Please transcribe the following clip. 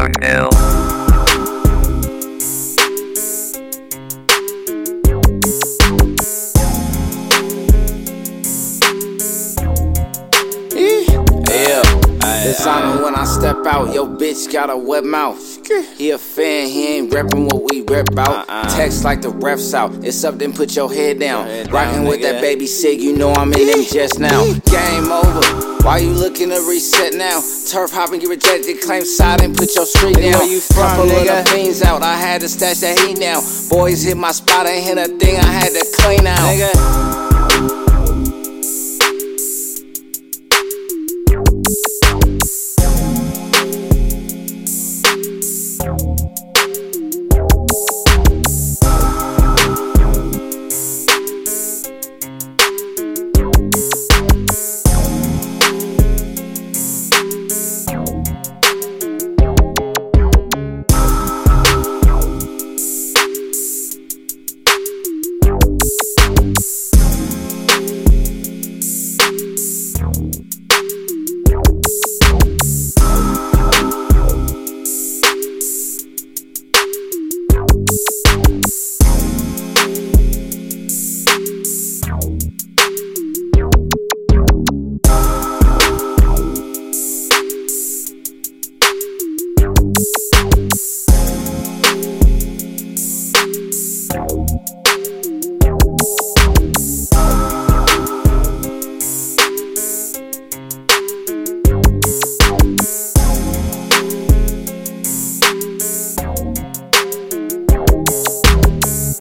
Darnell. Yeah. Designer when I step out, yo bitch got a wet mouth. He a fan, he ain't reppin' what we rep out. Uh-uh. Text like the refs out. It's up, then put your head down. head down, Rockin' with that baby sig, you know I'm in them just now. Game over. Why you looking to reset now? Turf hopping, get rejected, claim side and put your street down. where you from, Couple of nigga? the fiends out, I had to stash that heat now. Boys hit my spot, ain't hit a thing, I had to clean out. Nigga,